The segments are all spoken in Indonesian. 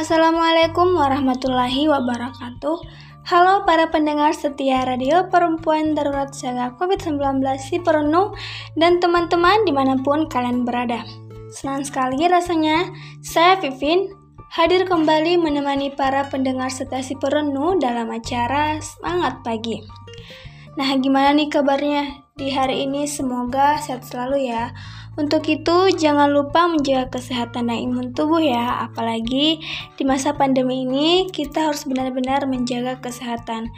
Assalamualaikum warahmatullahi wabarakatuh. Halo para pendengar setia Radio Perempuan Darurat Siaga COVID-19 si Perunu dan teman-teman di mana pun kalian berada. Senang sekali rasanya saya Vivin hadir kembali menemani para pendengar setia si Perunu dalam acara Semangat Pagi. Nah, gimana nih kabarnya di hari ini? Semoga sehat selalu ya. Untuk itu, jangan lupa menjaga kesehatan dan imun tubuh ya. Apalagi di masa pandemi ini, kita harus benar-benar menjaga kesehatan.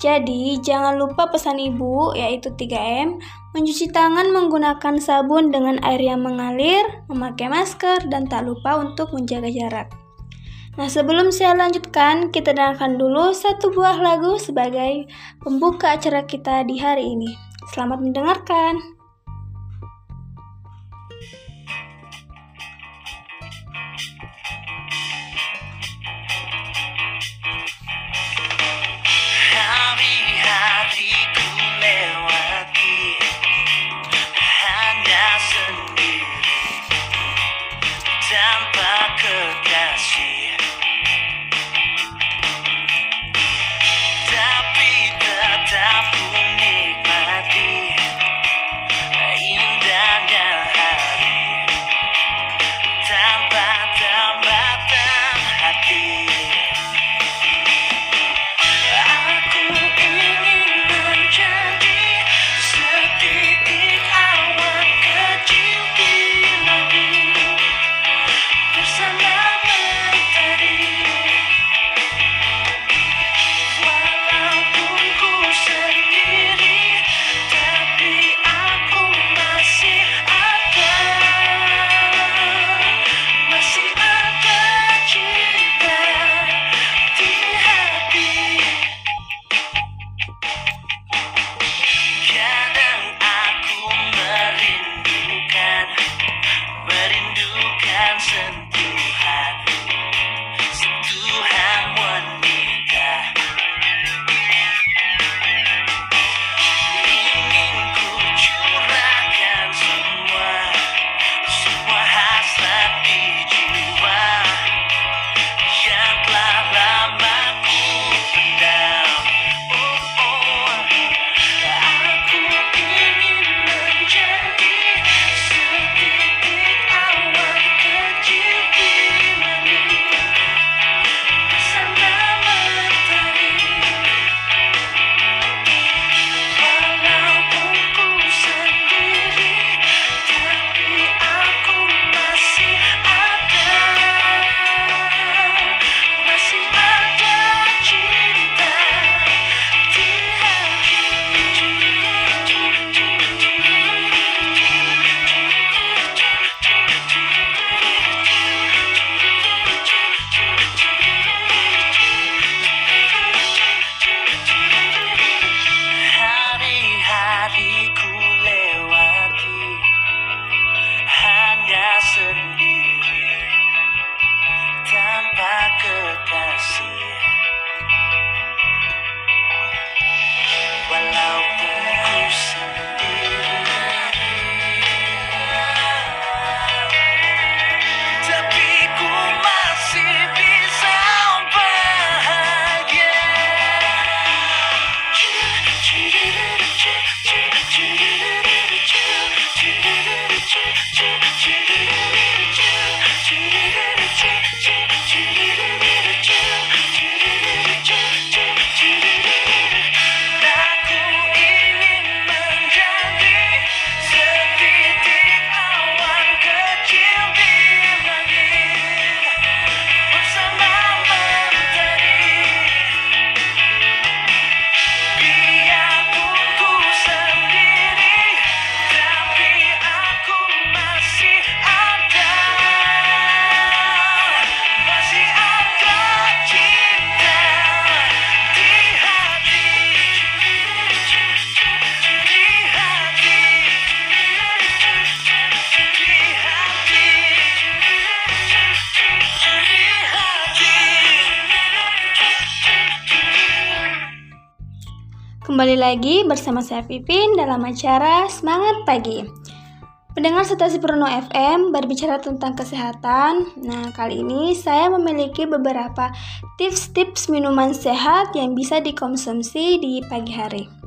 Jadi, jangan lupa pesan ibu, yaitu 3M, mencuci tangan menggunakan sabun dengan air yang mengalir, memakai masker, dan tak lupa untuk menjaga jarak. Nah, sebelum saya lanjutkan, kita dengarkan dulu satu buah lagu sebagai pembuka acara kita di hari ini. Selamat mendengarkan. he Kembali lagi bersama saya Pipin dalam acara Semangat Pagi. Pendengar stasi Purno FM berbicara tentang kesehatan. Nah, kali ini saya memiliki beberapa tips-tips minuman sehat yang bisa dikonsumsi di pagi hari.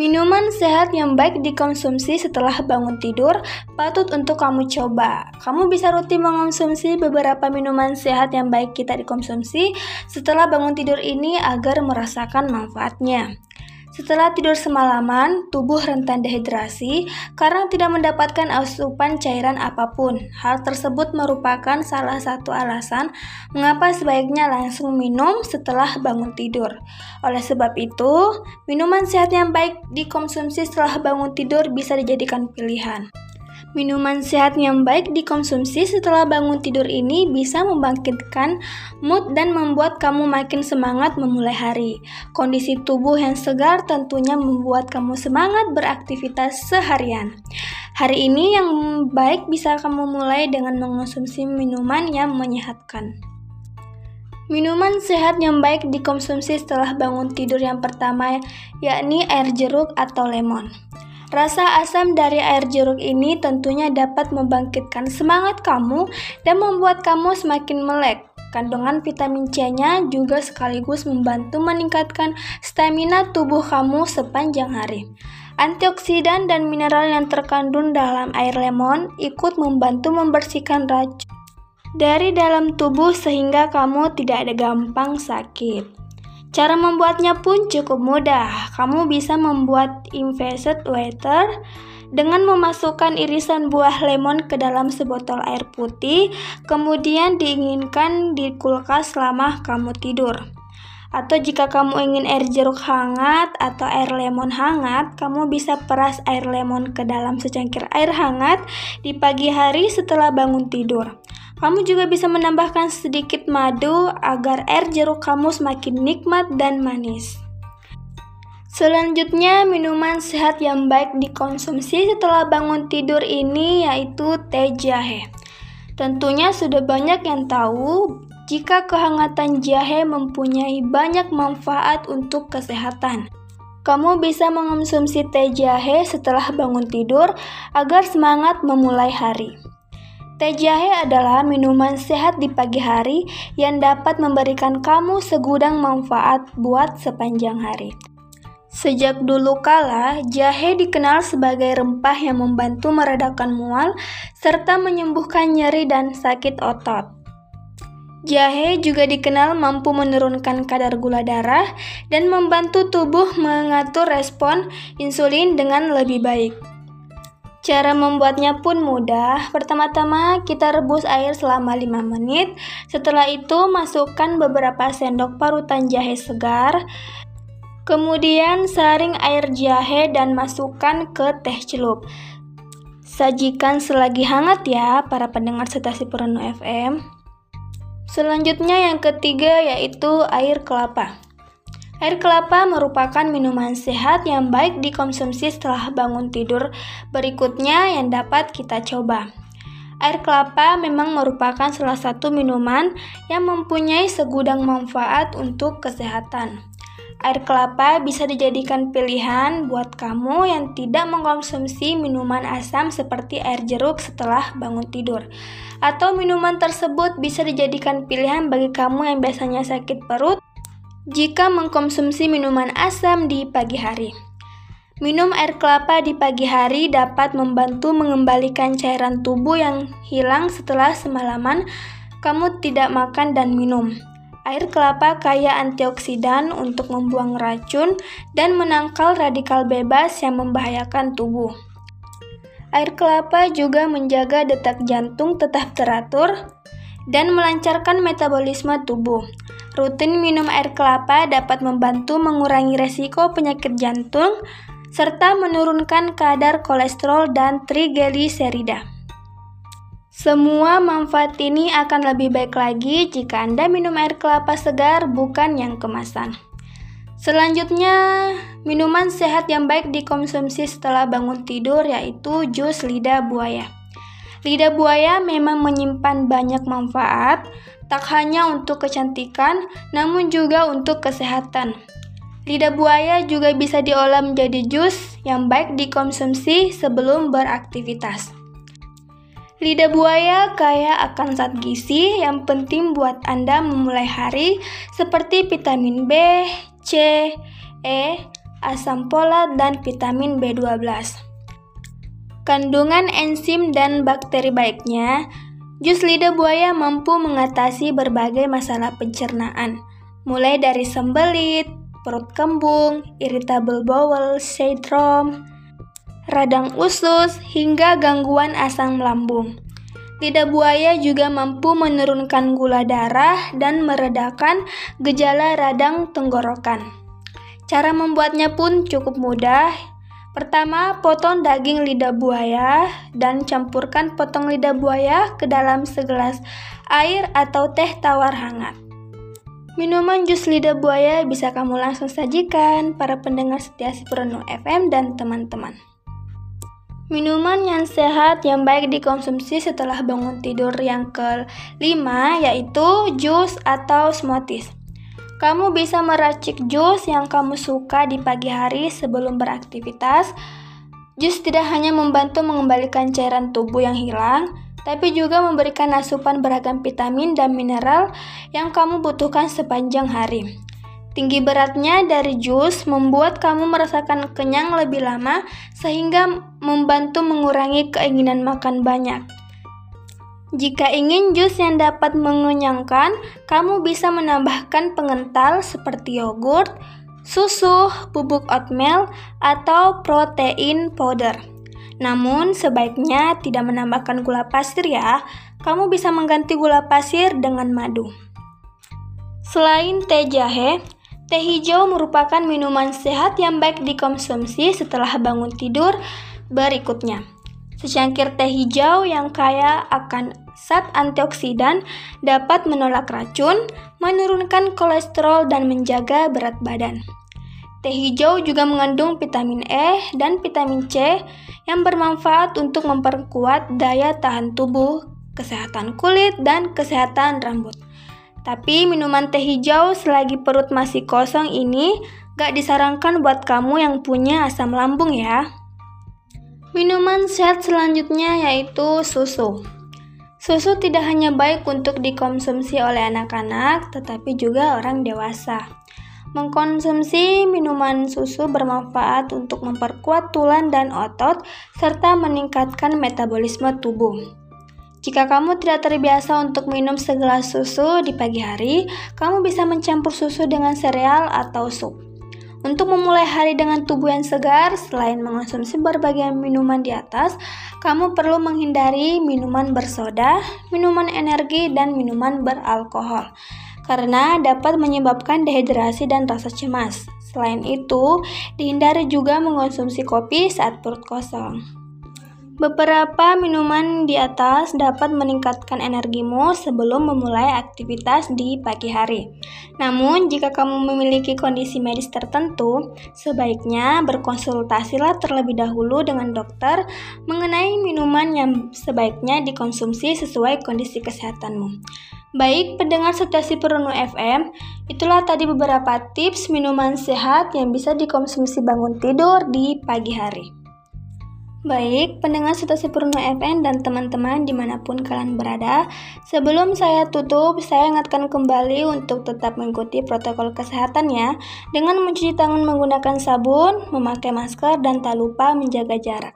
Minuman sehat yang baik dikonsumsi setelah bangun tidur patut untuk kamu coba. Kamu bisa rutin mengonsumsi beberapa minuman sehat yang baik kita dikonsumsi setelah bangun tidur ini agar merasakan manfaatnya. Setelah tidur semalaman, tubuh rentan dehidrasi karena tidak mendapatkan asupan cairan apa pun. Hal tersebut merupakan salah satu alasan mengapa sebaiknya langsung minum setelah bangun tidur. Oleh sebab itu, minuman sehat yang baik dikonsumsi setelah bangun tidur bisa dijadikan pilihan. Minuman sehat yang baik dikonsumsi setelah bangun tidur ini bisa membangkitkan mood dan membuat kamu makin semangat memulai hari. Kondisi tubuh yang segar tentunya membuat kamu semangat beraktivitas seharian. Hari ini yang baik bisa kamu mulai dengan mengonsumsi minuman yang menyehatkan. Minuman sehat yang baik dikonsumsi setelah bangun tidur yang pertama yakni air jeruk atau lemon. Rasa asam dari air jeruk ini tentunya dapat membangkitkan semangat kamu dan membuat kamu semakin melek. Kandungan vitamin C-nya juga sekaligus membantu meningkatkan stamina tubuh kamu sepanjang hari. Antioksidan dan mineral yang terkandung dalam air lemon ikut membantu membersihkan racun dari dalam tubuh sehingga kamu tidak ada gampang sakit. Cara membuatnya pun cukup mudah. Kamu bisa membuat infused water dengan memasukkan irisan buah lemon ke dalam sebotol air putih, kemudian diinginkan di kulkas selama kamu tidur. Atau jika kamu ingin air jeruk hangat atau air lemon hangat, kamu bisa peras air lemon ke dalam secangkir air hangat di pagi hari setelah bangun tidur. Kamu juga bisa menambahkan sedikit madu agar air jeruk kamu semakin nikmat dan manis. Selanjutnya, minuman sehat yang baik dikonsumsi setelah bangun tidur ini yaitu teh jahe. Tentunya sudah banyak yang tahu jika kehangatan jahe mempunyai banyak manfaat untuk kesehatan. Kamu bisa mengonsumsi teh jahe setelah bangun tidur agar semangat memulai hari. Teh jahe adalah minuman sehat di pagi hari yang dapat memberikan kamu segudang manfaat buat sepanjang hari. Sejak dulu kala, jahe dikenal sebagai rempah yang membantu meredakan mual serta menyembuhkan nyeri dan sakit otot. Jahe juga dikenal mampu menurunkan kadar gula darah dan membantu tubuh mengatur respon insulin dengan lebih baik. Cara membuatnya pun mudah. Pertama-tama kita rebus air selama 5 menit. Setelah itu masukkan beberapa sendok parutan jahe segar. Kemudian saring air jahe dan masukkan ke teh celup. Sajikan selagi hangat ya para pendengar stasi Purno FM. Selanjutnya yang ketiga yaitu air kelapa. Air kelapa merupakan minuman sehat yang baik dikonsumsi setelah bangun tidur. Berikutnya yang dapat kita coba. Air kelapa memang merupakan salah satu minuman yang mempunyai segudang manfaat untuk kesehatan. Air kelapa bisa dijadikan pilihan buat kamu yang tidak mengkonsumsi minuman asam seperti air jeruk setelah bangun tidur. Atau minuman tersebut bisa dijadikan pilihan bagi kamu yang biasanya sakit perut jika mengkonsumsi minuman asam di pagi hari. Minum air kelapa di pagi hari dapat membantu mengembalikan cairan tubuh yang hilang setelah semalaman kamu tidak makan dan minum. Air kelapa kaya antioksidan untuk membuang racun dan menangkal radikal bebas yang membahayakan tubuh. Air kelapa juga menjaga detak jantung tetap teratur dan melancarkan metabolisme tubuh. Rutin minum air kelapa dapat membantu mengurangi resiko penyakit jantung serta menurunkan kadar kolesterol dan trigliserida. Semua manfaat ini akan lebih baik lagi jika Anda minum air kelapa segar bukan yang kemasan. Selanjutnya, minuman sehat yang baik dikonsumsi setelah bangun tidur yaitu jus lidah buaya. Lidah buaya memang menyimpan banyak manfaat, tak hanya untuk kecantikan, namun juga untuk kesehatan. Lidah buaya juga bisa diolah menjadi jus yang baik dikonsumsi sebelum beraktivitas. Lidah buaya kaya akan zat gizi yang penting buat Anda memulai hari seperti vitamin B, C, E, asam folat, dan vitamin B12. Kandungan enzim dan bakteri baiknya, jus lidah buaya mampu mengatasi berbagai masalah pencernaan, mulai dari sembelit, perut kembung, irritable bowel syndrome, radang usus, hingga gangguan asam lambung. Lidah buaya juga mampu menurunkan gula darah dan meredakan gejala radang tenggorokan. Cara membuatnya pun cukup mudah. Pertama, potong daging lidah buaya dan campurkan potong lidah buaya ke dalam segelas air atau teh tawar hangat. Minuman jus lidah buaya bisa kamu langsung sajikan para pendengar setia si FM dan teman-teman. Minuman yang sehat yang baik dikonsumsi setelah bangun tidur yang kelima yaitu jus atau smoothies. Kamu bisa meracik jus yang kamu suka di pagi hari sebelum beraktivitas. Jus tidak hanya membantu mengembalikan cairan tubuh yang hilang, tapi juga memberikan asupan beragam vitamin dan mineral yang kamu butuhkan sepanjang hari. Tinggi beratnya dari jus membuat kamu merasakan kenyang lebih lama sehingga membantu mengurangi keinginan makan banyak. Jika ingin jus yang dapat mengenyangkan, kamu bisa menambahkan pengental seperti yogurt, susu, bubuk oatmeal, atau protein powder. Namun, sebaiknya tidak menambahkan gula pasir ya. Kamu bisa mengganti gula pasir dengan madu. Selain teh jahe, Teh hijau merupakan minuman sehat yang baik dikonsumsi setelah bangun tidur berikutnya. Secangkir teh hijau yang kaya akan zat antioksidan dapat menolak racun, menurunkan kolesterol, dan menjaga berat badan. Teh hijau juga mengandung vitamin E dan vitamin C yang bermanfaat untuk memperkuat daya tahan tubuh, kesehatan kulit, dan kesehatan rambut. Tapi minuman teh hijau selagi perut masih kosong ini gak disarankan buat kamu yang punya asam lambung ya. Minuman sehat selanjutnya yaitu susu. Susu tidak hanya baik untuk dikonsumsi oleh anak-anak, tetapi juga orang dewasa. Mengkonsumsi minuman susu bermanfaat untuk memperkuat tulang dan otot, serta meningkatkan metabolisme tubuh. Jika kamu tidak terbiasa untuk minum segelas susu di pagi hari, kamu bisa mencampur susu dengan sereal atau sup. Untuk memulai hari dengan tubuh yang segar, selain mengonsumsi berbagai minuman di atas, kamu perlu menghindari minuman bersoda, minuman energi, dan minuman beralkohol karena dapat menyebabkan dehidrasi dan rasa cemas. Selain itu, dihindari juga mengonsumsi kopi saat perut kosong. Beberapa minuman di atas dapat meningkatkan energimu sebelum memulai aktivitas di pagi hari. Namun, jika kamu memiliki kondisi medis tertentu, sebaiknya berkonsultasilah terlebih dahulu dengan dokter mengenai minuman yang sebaiknya dikonsumsi sesuai kondisi kesehatanmu. Baik, pendengar setasi Perunu FM, itulah tadi beberapa tips minuman sehat yang bisa dikonsumsi bangun tidur di pagi hari. Baik, pendengar situasi Purno FN dan teman-teman di mana pun kalian berada, sebelum saya tutup, saya ingatkan kembali untuk tetap mengikuti protokol kesehatan ya, dengan mencuci tangan menggunakan sabun, memakai masker, dan tak lupa menjaga jarak.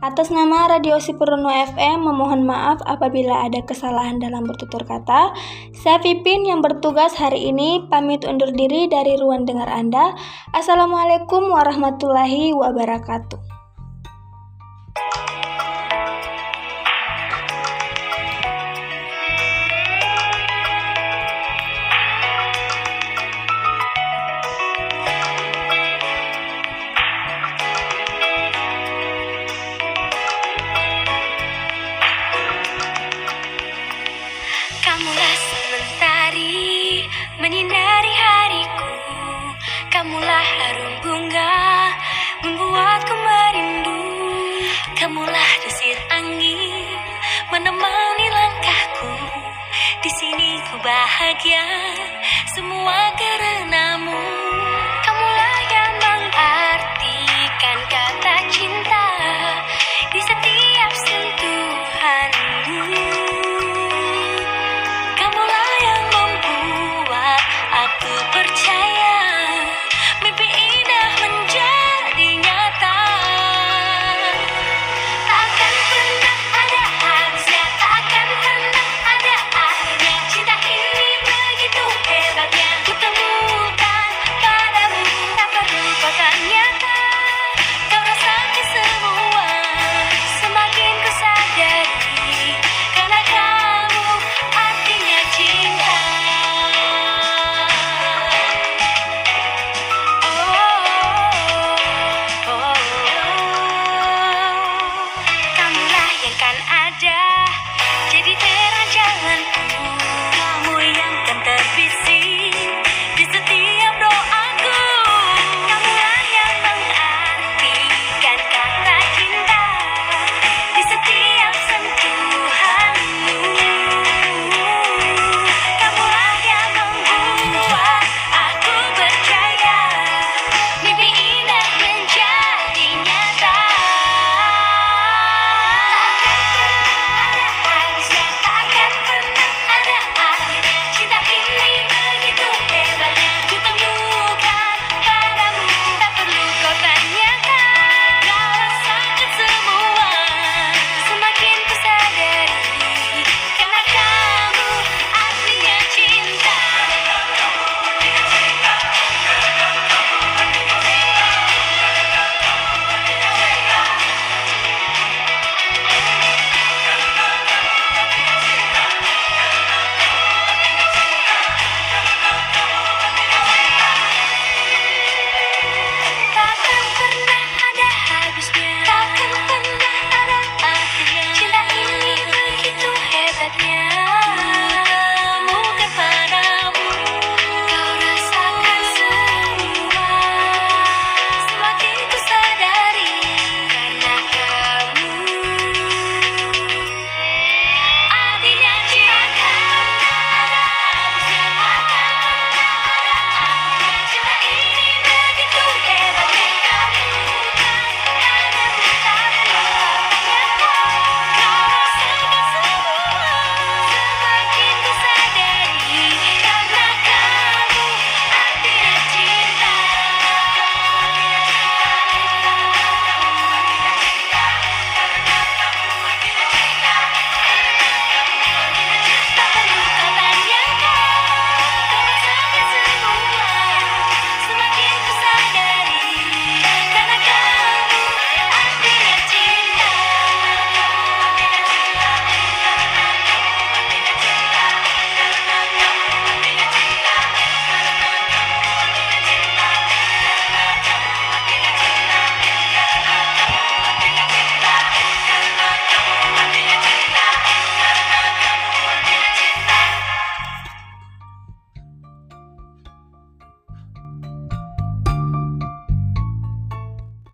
Atas nama Radio Sipurno FM memohon maaf apabila ada kesalahan dalam bertutur kata. Saya Pipin yang bertugas hari ini pamit undur diri dari ruang dengar Anda. Assalamualaikum warahmatullahi wabarakatuh. Bahagia. Semua karena